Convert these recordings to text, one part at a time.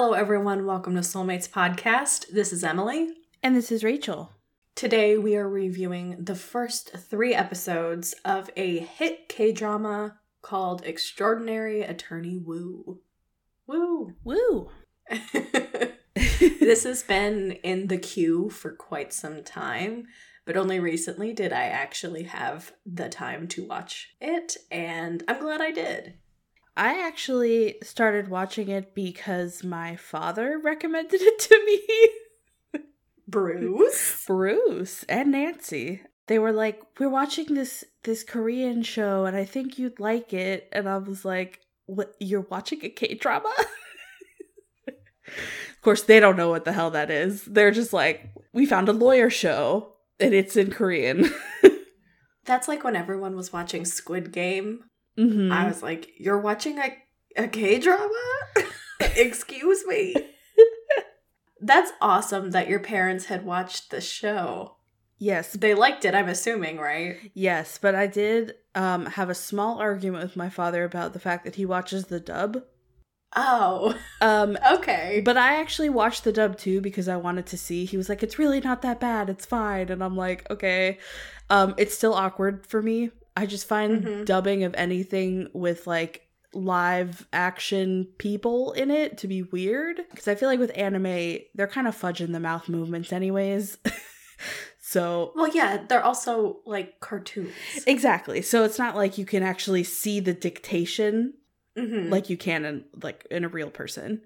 Hello, everyone. Welcome to Soulmates Podcast. This is Emily. And this is Rachel. Today, we are reviewing the first three episodes of a hit K drama called Extraordinary Attorney Woo. Woo. Woo. this has been in the queue for quite some time, but only recently did I actually have the time to watch it, and I'm glad I did. I actually started watching it because my father recommended it to me. Bruce? Bruce and Nancy. They were like, "We're watching this this Korean show and I think you'd like it." And I was like, "What you're watching a K-drama?" of course, they don't know what the hell that is. They're just like, "We found a lawyer show and it's in Korean." That's like when everyone was watching Squid Game Mm-hmm. I was like, "You're watching a a K drama? Excuse me." That's awesome that your parents had watched the show. Yes, They liked it, I'm assuming, right? yes, but I did um have a small argument with my father about the fact that he watches the dub. Oh, Um okay. but I actually watched the dub too because I wanted to see. He was like, "It's really not that bad. It's fine." And I'm like, "Okay." Um it's still awkward for me. I just find Mhm. dubbing of anything with like live action people in it to be weird because I feel like with anime, they're kind of fudging the mouth movements anyways. so well, yeah, they're also like cartoons. Exactly. So it's not like you can actually see the dictation Mhm. like you can in like in a real person.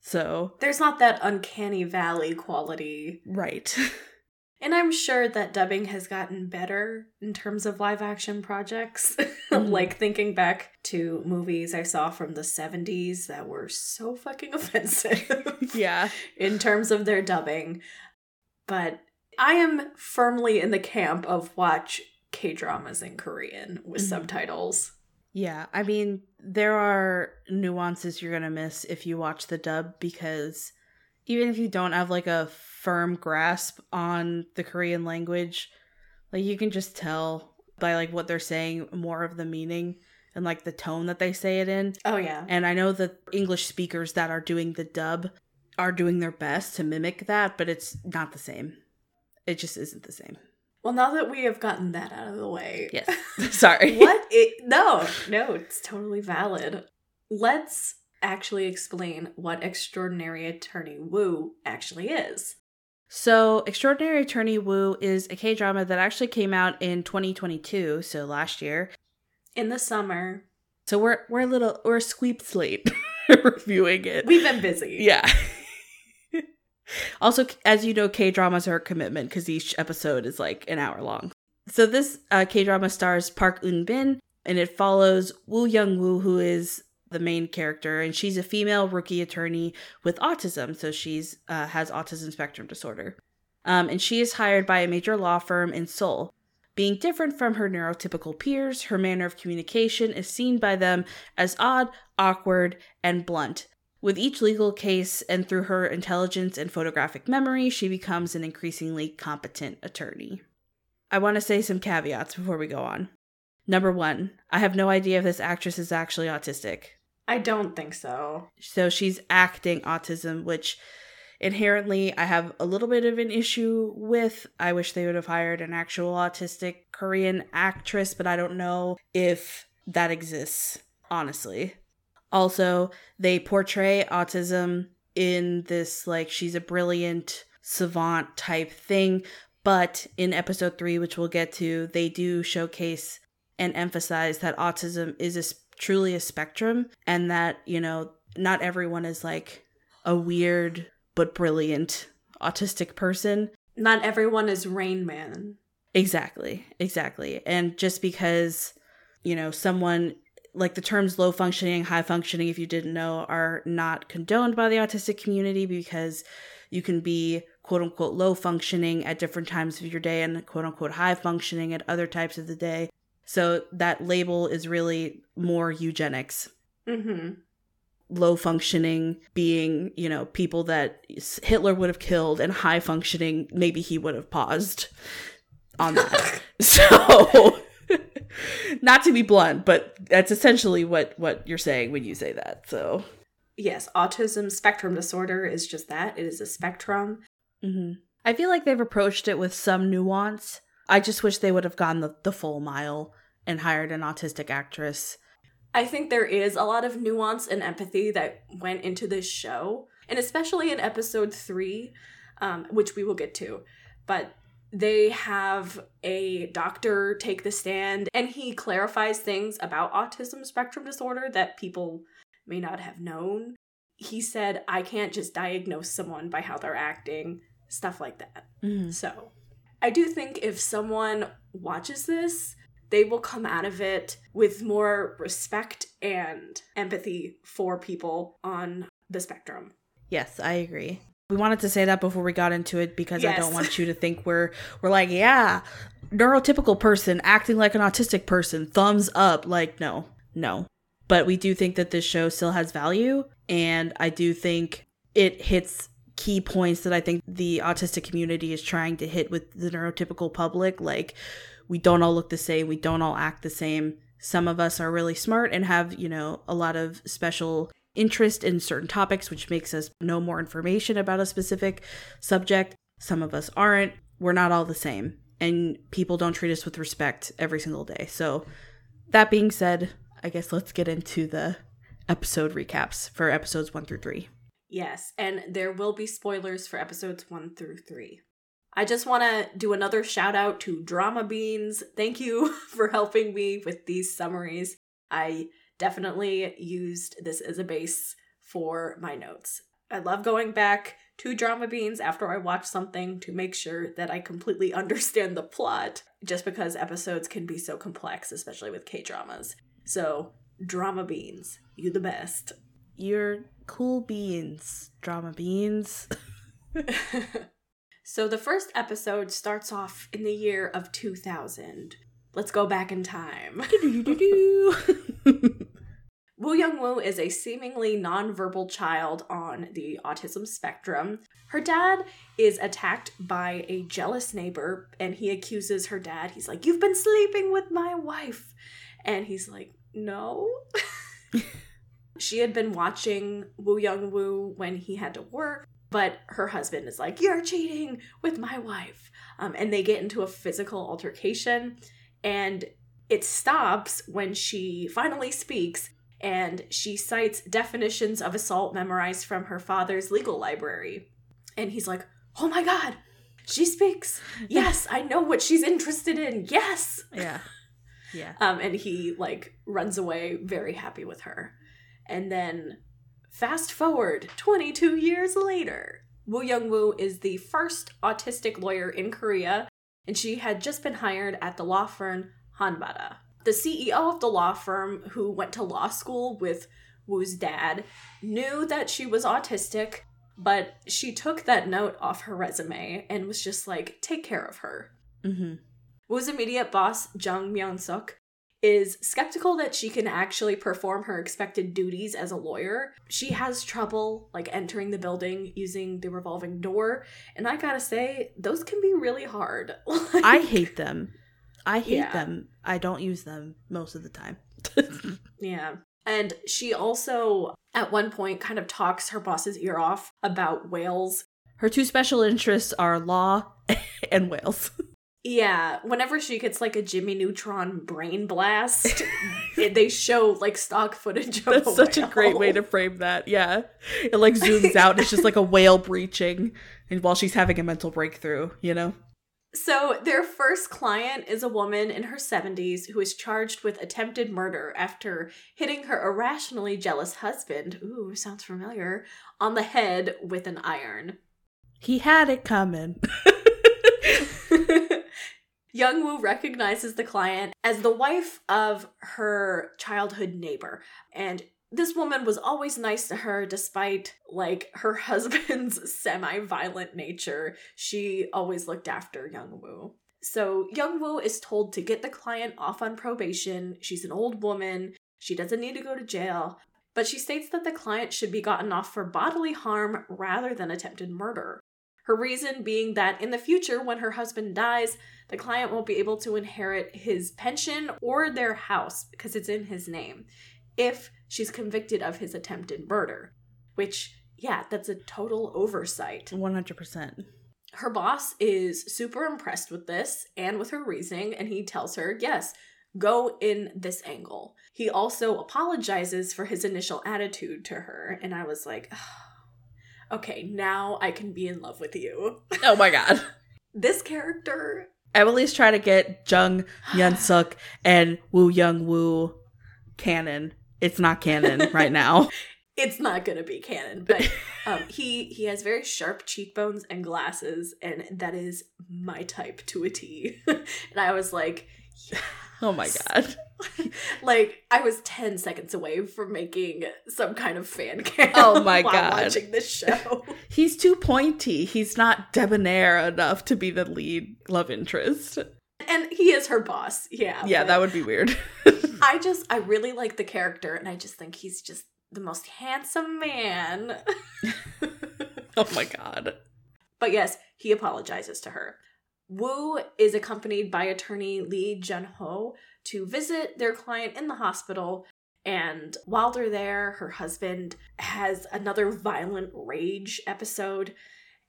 So There's not that uncanny valley quality. right. And I'm sure that dubbing has gotten better in terms of live action projects. Mhm. like thinking back to movies I saw from the 70s that were so fucking offensive yeah. in terms of their dubbing. But I am firmly in the camp of watch K dramas in Korean with Mhm. subtitles. Yeah. I mean, there are nuances you're going to miss if you watch the dub because even if you don't have like a firm grasp on the Korean language, like you can just tell by like what they're saying more of the meaning and like the tone that they say it in. Oh, yeah. And I know the English speakers that are doing the dub are doing their best to mimic that, but it's not the same. It just isn't the same. Well, now that we have gotten that out of the way. Yes. Sorry. what? It, no, no, it's totally valid. Let's actually explain what Extraordinary Attorney Woo actually is. So, Extraordinary Attorney Woo is a K drama that actually came out in 2022, so last year. In the summer, So we're we're a little we're a sweep slate reviewing it. we've been busy. yeah. also, as you know, K dramas are a commitment because each episode is like an hour long. So this uh, K drama stars Park Eun Bin, and it follows Woo Young Woo, who is the main character, and she's a female rookie attorney with autism. So she's uh, has autism spectrum disorder, um, and she is hired by a major law firm in Seoul. Being different from her neurotypical peers, her manner of communication is seen by them as odd, awkward, and blunt. With each legal case and through her intelligence and photographic memory, she becomes an increasingly competent attorney. I want to say some caveats before we go on. Number one, I have no idea if this actress is actually autistic. I don't think so. So she's acting autism, which inherently I have a little bit of an issue with. I wish they would have hired an actual autistic Korean actress, but I don't know if that exists, honestly. Also, they portray autism in this like she's a brilliant savant type thing, but in episode 3, which we'll get to, they do showcase and emphasize that autism is a, truly a spectrum and that, you know, not everyone is like a weird but brilliant autistic person. Not everyone is Rain Man. Exactly. Exactly. And just because, you know, someone like the terms low functioning, high functioning, if you didn't know, are not condoned by the autistic community because you can be quote unquote low functioning at different times of your day and quote unquote high functioning at other types of the day. So that label is really more eugenics. Mm-hmm. Low functioning being, you know, people that Hitler would have killed, and high functioning, maybe he would have paused on that. so, not to be blunt, but that's essentially what what you're saying when you say that. So, yes, autism spectrum disorder is just that. It is a spectrum. hmm I feel like they've approached it with some nuance. I just wish they would have gone the, the full mile and hired an autistic actress. I think there is a lot of nuance and empathy that went into this show, and especially in episode three, um, which we will get to. But they have a doctor take the stand and he clarifies things about autism spectrum disorder that people may not have known. He said, I can't just diagnose someone by how they're acting, stuff like that. Mhm. So I do think if someone watches this, they will come out of it with more respect and empathy for people on the spectrum. Yes, I agree. We wanted to say that before we got into it because I don't want you to think we're we're like, yeah, neurotypical person acting like an autistic person, thumbs up. Like, no, no. But we do think that this show still has value, and I do think it hits key points that I think the autistic community is trying to hit with the neurotypical public. Like, we don't all look the same, we don't all act the same. Some of us are really smart and have, you know, a lot of special interest in certain topics, which makes us know more information about a specific subject. Some of us aren't. We're not all the same. And people don't treat us with respect every single day. So, that being said, I guess let's get into the episode recaps for episodes one through three. Yes, and there will be spoilers for episodes one through three. I just want to do another shout out to Drama Beans. Thank you for helping me with these summaries. I definitely used this as a base for my notes. I love going back to Drama Beans after I watch something to make sure that I completely understand the plot, just because episodes can be so complex, especially with K dramas. So, Drama Beans, you the best. You're cool beans, drama beans. so the first episode starts off in the year of 2000. Let's go back in time. Woo Young Woo is a seemingly nonverbal child on the autism spectrum. Her dad is attacked by a jealous neighbor and he accuses her dad. He's like, You've been sleeping with my wife. And he's like, No. she had been watching Woo Young Woo when he had to work, but her husband is like, You're cheating with my wife. Um, and they get into a physical altercation. And it stops when she finally speaks and she cites definitions of assault memorized from her father's legal library. And he's like, Oh my god, she speaks. Yes, I know what she's interested in. Yes. yeah. Yeah. Um, and he like runs away very happy with her. And then fast forward 22 years later, Woo Young Woo is the first autistic lawyer in Korea, and she had just been hired at the law firm Hanbada. The CEO of the law firm, who went to law school with Woo's dad, knew that she was autistic, but she took that note off her resume and was just like, take care of her. Mm-hmm. Woo's immediate boss, Jung Myung Suk, is skeptical that she can actually perform her expected duties as a lawyer. She has trouble like entering the building using the revolving door, and I gotta say, those can be really hard. I hate them. I hate Yeah. them. I don't use them most of the time. Yeah. And she also, at one point, kind of talks her boss's ear off about whales. Her two special interests are law and whales. Yeah, whenever she gets like a Jimmy Neutron brain blast, it, they show like stock footage of That's a such a great way to frame that. Yeah. It like zooms out. It's just like a whale breaching and while she's having a mental breakthrough, you know? So, their first client is a woman in her 70s who is charged with attempted murder after hitting her irrationally jealous husband, ooh, sounds familiar, on the head with an iron. He had it coming. Young Woo recognizes the client as the wife of her childhood neighbor, and this woman was always nice to her despite like her husband's semi-violent nature. She always looked after Young Woo. So Young Woo is told to get the client off on probation. She's an old woman. She doesn't need to go to jail. But she states that the client should be gotten off for bodily harm rather than attempted murder. Her reason being that in the future, when her husband dies, the client won't be able to inherit his pension or their house because it's in his name if she's convicted of his attempted murder. which, yeah, that's a total oversight. 100%. Her boss is super impressed with this and with her reasoning, and he tells her, yes, go in this angle. He also apologizes for his initial attitude to her, and I was like, oh, okay, now I can be in love with you. Oh my god. this character. Emily's trying to get Jung Yun Suk and Woo Young Woo canon. It's not canon right now. it's not gonna be canon, but um, he he has very sharp cheekbones and glasses, and that is my type to a T. and I was like, oh my god. like I was ten seconds away from making some kind of fan cam. Oh my God. Watching this show, He's too pointy. He's not debonair enough to be the lead love interest. and he is her boss. Yeah, Yeah, that would be weird. I just I really like the character, and I just think he's just the most handsome man. oh my god. But yes, he apologizes to her. Woo is accompanied by attorney Lee Jun Ho to visit their client in the hospital. And while they're there, her husband has another violent rage episode.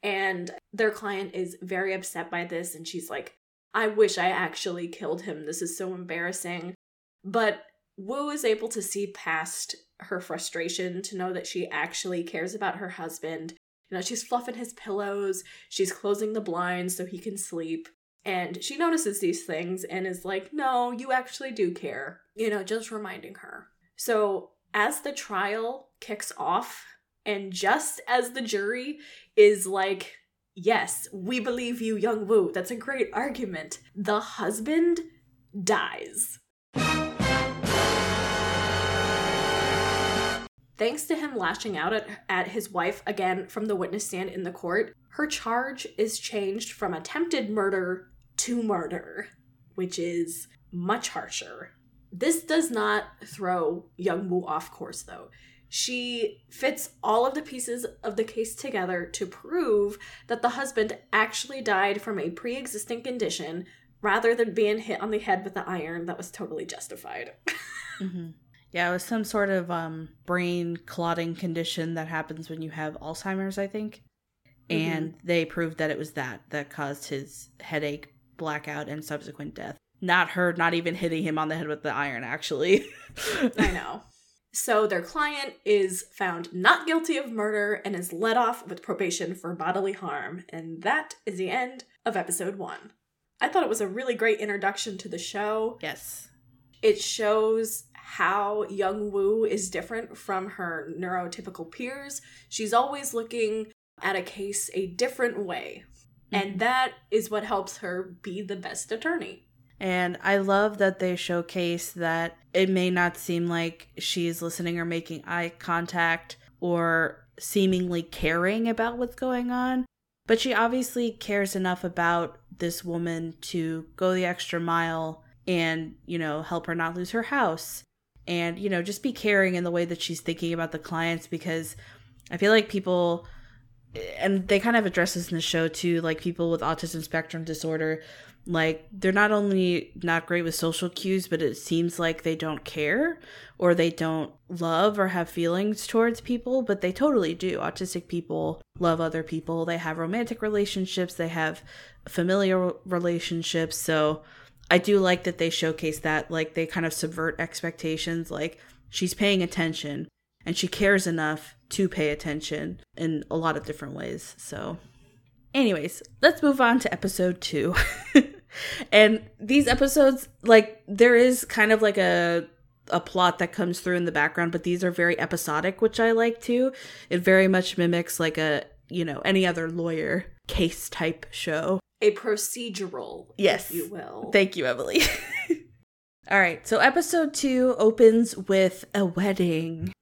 And their client is very upset by this. And she's like, I wish I actually killed him. This is so embarrassing. But Woo is able to see past her frustration to know that she actually cares about her husband you know, she's fluffing his pillows, she's closing the blinds so he can sleep. And she notices these things and is like, no, you actually do care. You know, just reminding her. So, as the trial kicks off, and just as the jury is like, yes, we believe you, Young Woo, that's a great argument, the husband dies. Thanks to him lashing out at, at his wife again from the witness stand in the court, her charge is changed from attempted murder to murder, which is much harsher. This does not throw Young Woo off course, though. She fits all of the pieces of the case together to prove that the husband actually died from a pre existing condition rather than being hit on the head with the iron that was totally justified. hmm Yeah, it was some sort of um, brain clotting condition that happens when you have Alzheimer's, I think. And they proved that it was that that caused his headache, blackout, and subsequent death. Not her, not even hitting him on the head with the iron, actually. I know. So their client is found not guilty of murder and is let off with probation for bodily harm. And that is the end of episode one. I thought it was a really great introduction to the show. yes. It shows how Young Woo is different from her neurotypical peers. She's always looking at a case a different way. And mm-hmm. that is what helps her be the best attorney. And I love that they showcase that it may not seem like she's listening or making eye contact or seemingly caring about what's going on, but she obviously cares enough about this woman to go the extra mile and, you know, help her not lose her house and, you know, just be caring in the way that she's thinking about the clients because I feel like people and they kind of address this in the show too like people with autism spectrum disorder like they're not only not great with social cues but it seems like they don't care or they don't love or have feelings towards people but they totally do. Autistic people love other people. They have romantic relationships. They have familial relationships. So i do like that they showcase that like they kind of subvert expectations like she's paying attention and she cares enough to pay attention in a lot of different ways. So, anyways, let's move on to episode two. and these episodes, like, there is kind of like a a plot that comes through in the background, but these are very episodic, which I like too. It very much mimics like a you know any other lawyer case type show. A procedural, Yes. if you will. Thank you, Emily. All right, so episode two opens with a wedding.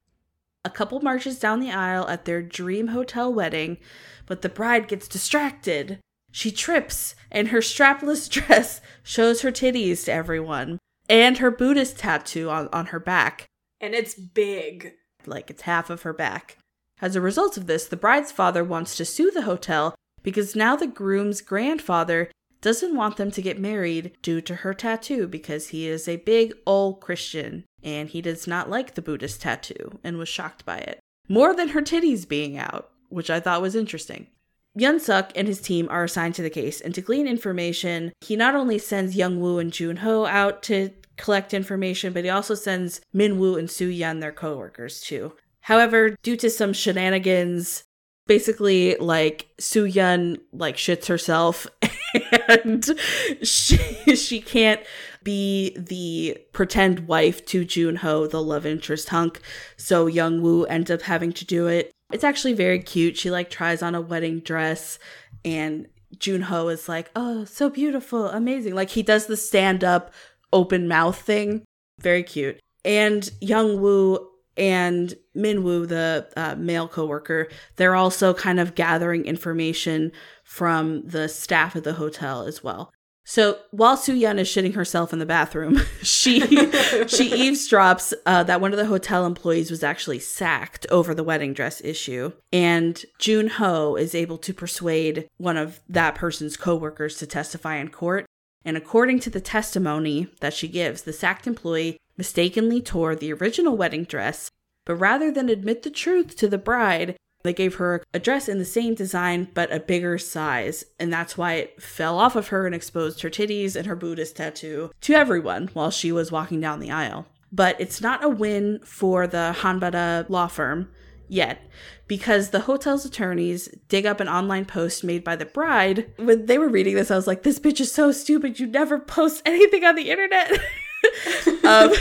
A couple marches down the aisle at their dream hotel wedding, but the bride gets distracted. She trips, and her strapless dress shows her titties to everyone, and her Buddhist tattoo on, on her back, and it's big. like it's half of her back. As a result of this, the bride's father wants to sue the hotel because now the groom's grandfather doesn't want them to get married due to her tattoo because he is a big old Christian and he does not like the Buddhist tattoo and was shocked by it. more than her titties being out, which I thought was interesting. Yun Suk and his team are assigned to the case, and to glean information, he not only sends Young Woo and Jun Ho out to collect information, but he also sends Min Woo and Soo Yun, their coworkers, too. However, due to some shenanigans, basically like Soo Yun like shits herself and she she can't be the pretend wife to Jun Ho, the love interest hunk. So Young Woo ends up having to do it. It's actually very cute. She like tries on a wedding dress and Jun Ho is like, "Oh, so beautiful, amazing." Like he does the stand up open mouth thing. Very cute. And Young Woo and Minwoo, the uh, male coworker, they're also kind of gathering information from the staff at the hotel as well. So while Soo Yun is shitting herself in the bathroom, she she eavesdrops uh, that one of the hotel employees was actually sacked over the wedding dress issue, and Jun Ho is able to persuade one of that person's coworkers to testify in court. And according to the testimony that she gives, the sacked employee mistakenly tore the original wedding dress, but rather than admit the truth to the bride, they gave her a dress in the same design but a bigger size, and that's why it fell off of her and exposed her titties and her Buddhist tattoo to everyone while she was walking down the aisle. But it's not a win for the Hanbada law firm yet because the hotel's attorneys dig up an online post made by the bride. When they were reading this, I was like, this bitch is so stupid. You never post anything on the internet. um,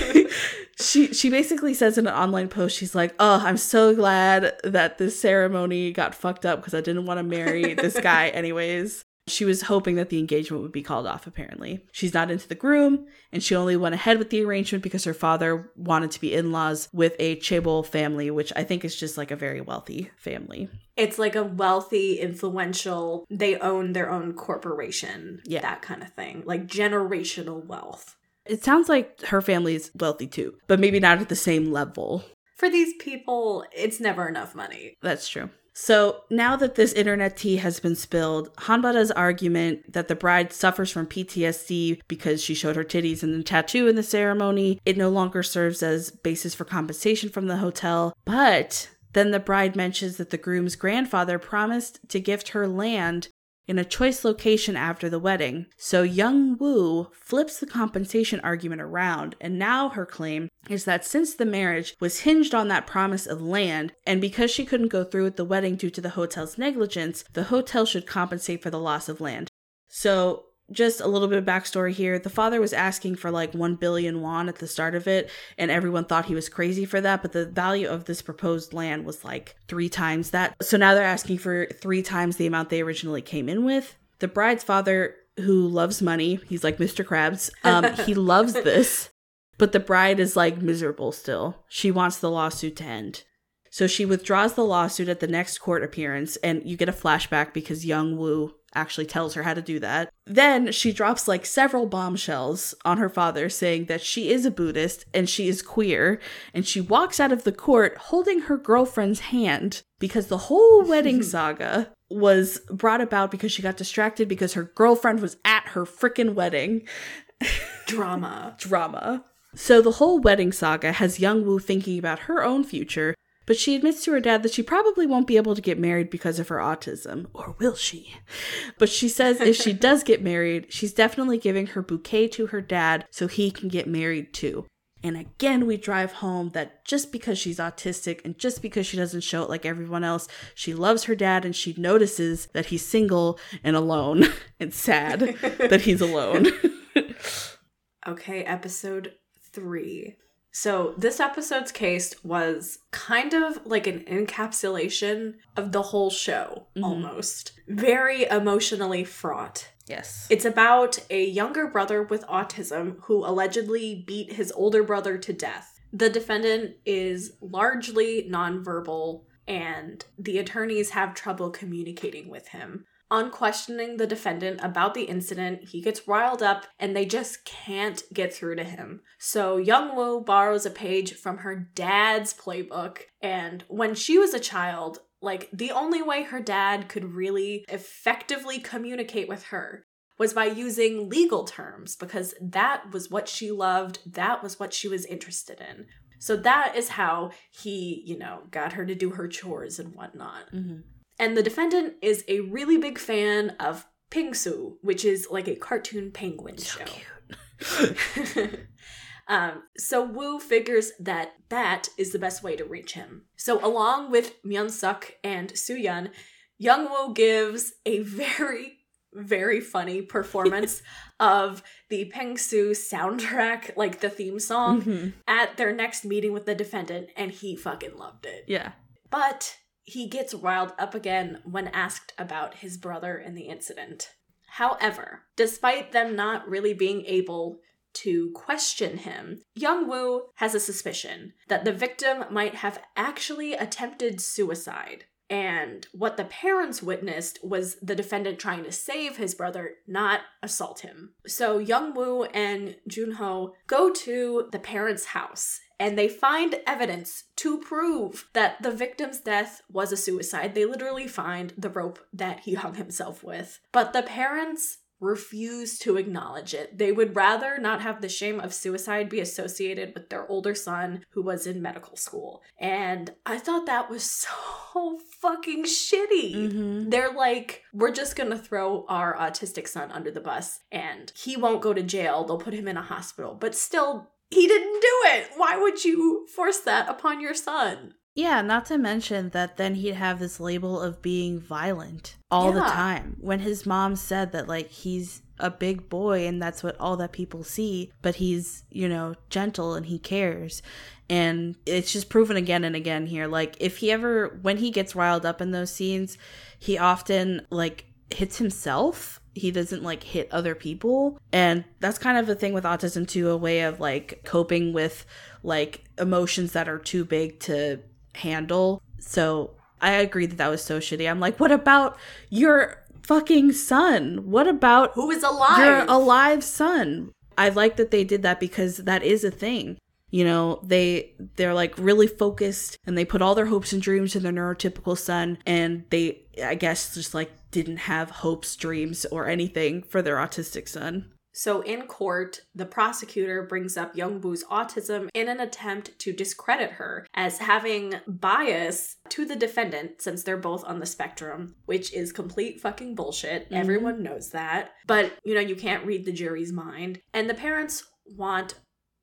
she she basically says in an online post, she's like, "Oh, I'm so glad that this ceremony got fucked up because I didn't want to marry this guy anyways." She was hoping that the engagement would be called off, apparently. She's not into the groom, and she only went ahead with the arrangement because her father wanted to be in laws with a Chaebol family, which I think is just like a very wealthy family. It's like a wealthy, influential, they own their own corporation, Yeah. that kind of thing. Like generational wealth. It sounds like her family is wealthy too, but maybe not at the same level. For these people, it's never enough money. That's true. So now that this internet tea has been spilled, Hanbada's argument that the bride suffers from PTSD because she showed her titties and the tattoo in the ceremony, it no longer serves as basis for compensation from the hotel. But then the bride mentions that the groom's grandfather promised to gift her land in a choice location after the wedding. So Young Woo flips the compensation argument around, and now her claim is that since the marriage was hinged on that promise of land, and because she couldn't go through with the wedding due to the hotel's negligence, the hotel should compensate for the loss of land. So just a little bit of backstory here. The father was asking for like 1 billion won at the start of it, and everyone thought he was crazy for that. But the value of this proposed land was like three times that. So now they're asking for three times the amount they originally came in with. The bride's father, who loves money, he's like Mr. Krabs, um, he loves this. But the bride is like miserable still. She wants the lawsuit to end. So she withdraws the lawsuit at the next court appearance, and you get a flashback because Young Woo actually tells her how to do that. Then she drops like several bombshells on her father saying that she is a Buddhist and she is queer, and she walks out of the court holding her girlfriend's hand because the whole wedding saga was brought about because she got distracted because her girlfriend was at her freaking wedding. Drama. Drama. So the whole wedding saga has Young Woo thinking about her own future, but she admits to her dad that she probably won't be able to get married because of her autism. Or will she? But she says if she does get married, she's definitely giving her bouquet to her dad so he can get married too. And again, we drive home that just because she's autistic and just because she doesn't show it like everyone else, she loves her dad and she notices that he's single and alone and sad that he's alone. Okay, episode three. So, this episode's case was kind of like an encapsulation of the whole show, Mhm. almost. Very emotionally fraught. yes. It's about a younger brother with autism who allegedly beat his older brother to death. The defendant is largely nonverbal, and the attorneys have trouble communicating with him. On questioning the defendant about the incident, he gets riled up and they just can't get through to him. So Young Woo borrows a page from her dad's playbook, and when she was a child, like the only way her dad could really effectively communicate with her was by using legal terms because that was what she loved, that was what she was interested in. So that is how he, you know, got her to do her chores and whatnot. Mm-hmm. And the defendant is a really big fan of Pengsu, which is like a cartoon penguin So show. cute. um, so Woo figures that that is the best way to reach him. So along with Myung Suk and Soohyun, Young Woo gives a very, very funny performance of the Pengsu soundtrack, like the theme song, Mhm. at their next meeting with the defendant, and he fucking loved it. Yeah. But he gets riled up again when asked about his brother and the incident. However, despite them not really being able to question him, Young Woo has a suspicion that the victim might have actually attempted suicide. And what the parents witnessed was the defendant trying to save his brother, not assault him. So Young Woo and Junho go to the parents' house and they find evidence to prove that the victim's death was a suicide. They literally find the rope that he hung himself with. But the parents refuse to acknowledge it. They would rather not have the shame of suicide be associated with their older son who was in medical school. And I thought that was so fucking shitty. Mhm. They're like, we're just gonna throw our autistic son under the bus and he won't go to jail. They'll put him in a hospital. But still, he didn't do it. Why would you force that upon your son? Yeah, not to mention that then he'd have this label of being violent all the time. When his mom said that, like, he's a big boy and that's what all that people see, but he's, you know, gentle and he cares. And it's just proven again and again here. Like, if he ever, when he gets riled up in those scenes, he often, like, hits himself. He doesn't like hit other people. And that's kind of the thing with autism, too a way of like coping with like emotions that are too big to handle. So I agree that that was so shitty. I'm like, what about your fucking son? What about Who is alive? your alive son? I like that they did that because that is a thing. You know, they they're like really focused and they put all their hopes and dreams in their neurotypical son and they I guess just like didn't have hopes, dreams or anything for their autistic son. So in court, the prosecutor brings up Young Woo's autism in an attempt to discredit her as having bias to the defendant since they're both on the spectrum, which is complete fucking bullshit. Mhm. Everyone knows that. But, you know, you can't read the jury's mind. And the parents want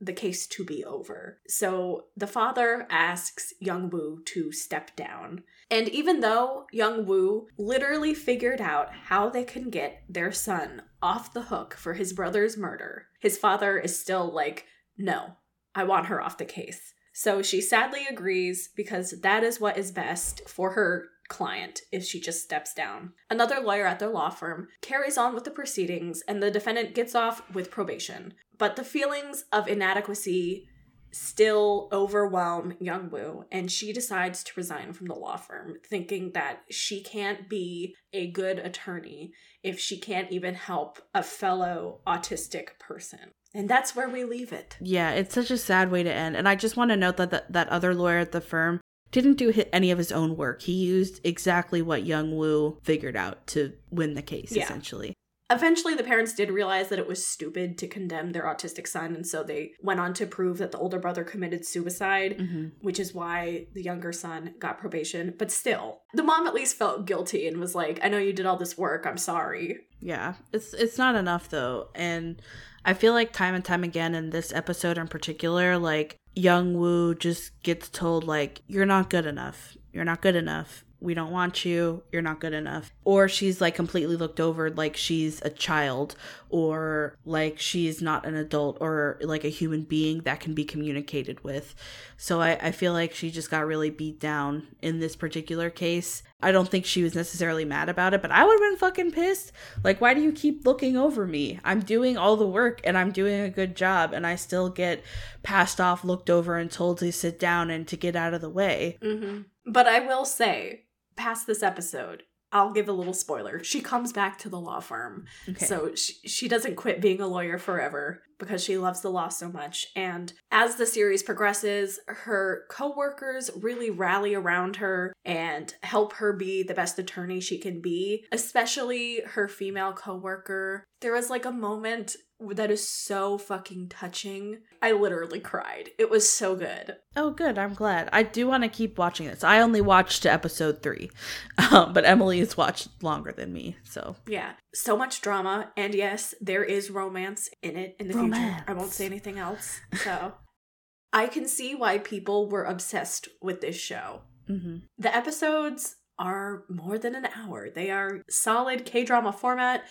the case to be over. So the father asks Young Woo to step down. And even though Young Woo literally figured out how they can get their son off the hook for his brother's murder, his father is still like, no, I want her off the case. So she sadly agrees because that is what is best for her client if she just steps down. Another lawyer at their law firm carries on with the proceedings and the defendant gets off with probation. But the feelings of inadequacy still overwhelm Young Woo, and she decides to resign from the law firm, thinking that she can't be a good attorney if she can't even help a fellow autistic person. And that's where we leave it. Yeah, it's such a sad way to end. And I just want to note that that, that other lawyer at the firm didn't do any of his own work. He used exactly what Young Woo figured out to win the case, Yeah. essentially. Eventually, the parents did realize that it was stupid to condemn their autistic son, and so they went on to prove that the older brother committed suicide, hmm which is why the younger son got probation. But still, the mom at least felt guilty and was like, I know you did all this work, I'm sorry. Yeah, it's it's not enough though, and I feel like time and time again in this episode in particular, like Young Woo just gets told like you're not good enough, you're not good enough, we don't want you, you're not good enough, or she's like completely looked over like she's a child, or like she's not an adult or like a human being that can be communicated with. So I, I feel like she just got really beat down in this particular case. I don't think she was necessarily mad about it, but I would have been fucking pissed. Like, why do you keep looking over me? I'm doing all the work and I'm doing a good job, and I still get passed off, looked over, and told to sit down and to get out of the way. Mm-hmm. But I will say, past this episode, I'll give a little spoiler. She comes back to the law firm. Okay. So she, she doesn't quit being a lawyer forever because she loves the law so much. And as the series progresses, her coworkers really rally around her and help her be the best attorney she can be, especially her female coworker. There was like a moment that is so fucking touching. I literally cried. It was so good. Oh, good. I'm glad. I do want to keep watching this. I only watched episode three, um, but Emily has watched longer than me. So, Yeah, so much drama. And yes, there is romance in it in the future. I won't say anything else. So I can see why people were obsessed with this show. hmm The episodes are more than an hour. They are solid K drama format,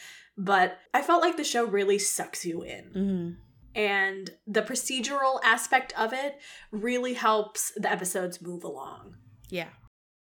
but I felt like the show really sucks you in. hmm And the procedural aspect of it really helps the episodes move along. yeah.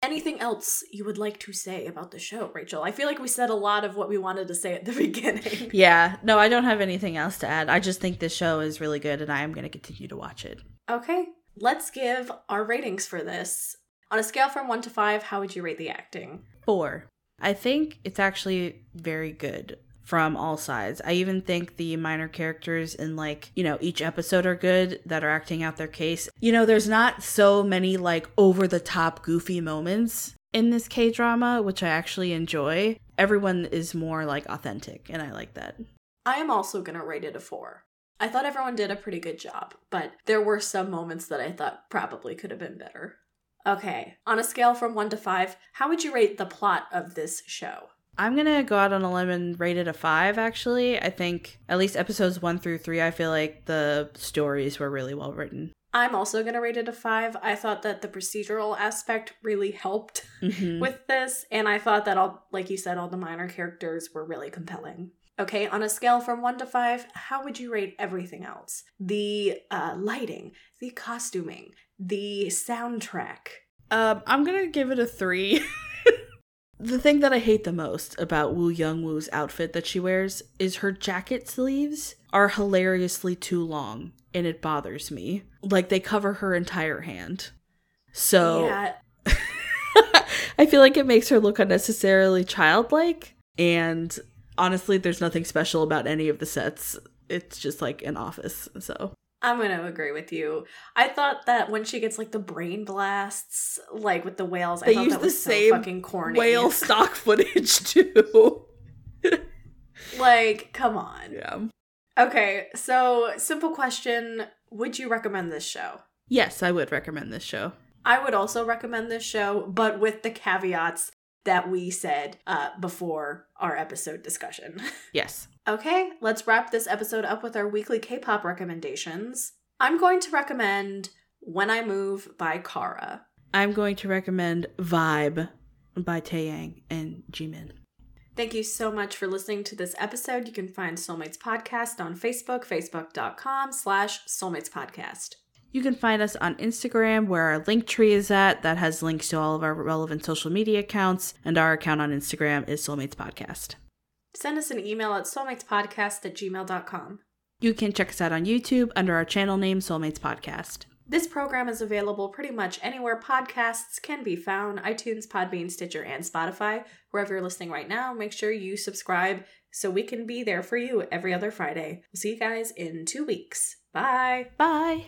Anything else you would like to say about the show, Rachel? I feel like we said a lot of what we wanted to say at the beginning. Yeah. No, I don't have anything else to add. I just think this show is really good and I am going to continue to watch it. Okay, let's give our ratings for this. On a scale from one to five, how would you rate the acting? Four. I think it's actually very good from all sides. I even think the minor characters in like, you know, each episode are good that are acting out their case. You know, there's not so many like over the top goofy moments in this K drama, which I actually enjoy. Everyone is more like authentic and I like that. I am also gonna rate it a four. I thought everyone did a pretty good job, but there were some moments that I thought probably could have been better. Okay, on a scale from one to five, how would you rate the plot of this show? I'm gonna go out on a limb and rate it a five. Actually, I think at least episodes one through three, I feel like the stories were really well written. I'm also gonna rate it a five. I thought that the procedural aspect really helped Mhm. with this, and I thought that all, like you said, all the minor characters were really compelling. Okay, on a scale from one to five, how would you rate everything else? The uh, lighting, the costuming, the soundtrack. Um, I'm gonna give it a three. the thing that I hate the most about Woo Young Woo's outfit that she wears is her jacket sleeves are hilariously too long, and it bothers me. Like they cover her entire hand. So yeah, I feel like it makes her look unnecessarily childlike. And honestly, there's nothing special about any of the sets. It's just like an office. So I'm gonna agree with you. I thought that when she gets like the brain blasts, like with the whales, They I thought use that the was same so fucking corny. whale stock footage too. like, come on. yeah. Okay, so simple question: Would you recommend this show? Yes, I would recommend this show. I would also recommend this show, but with the caveats that we said uh, before our episode discussion. Yes. Okay, let's wrap this episode up with our weekly K pop recommendations. I'm going to recommend When I Move by Kara. I'm going to recommend Vibe by Taeyang and Jimin. Thank you so much for listening to this episode. You can find Soulmates Podcast on Facebook, facebook.com slash Soulmates Podcast. You can find us on Instagram, where our link tree is at. That has links to all of our relevant social media accounts, and our account on Instagram is Soulmates Podcast. Send us an email at soulmatespodcast at gmail.com. You can check us out on YouTube under our channel name, Soulmates Podcast. This program is available pretty much anywhere podcasts can be found iTunes, Podbean, Stitcher, and Spotify. Wherever you're listening right now, make sure you subscribe so we can be there for you every other Friday. We'll see you guys in two weeks. Bye. Bye.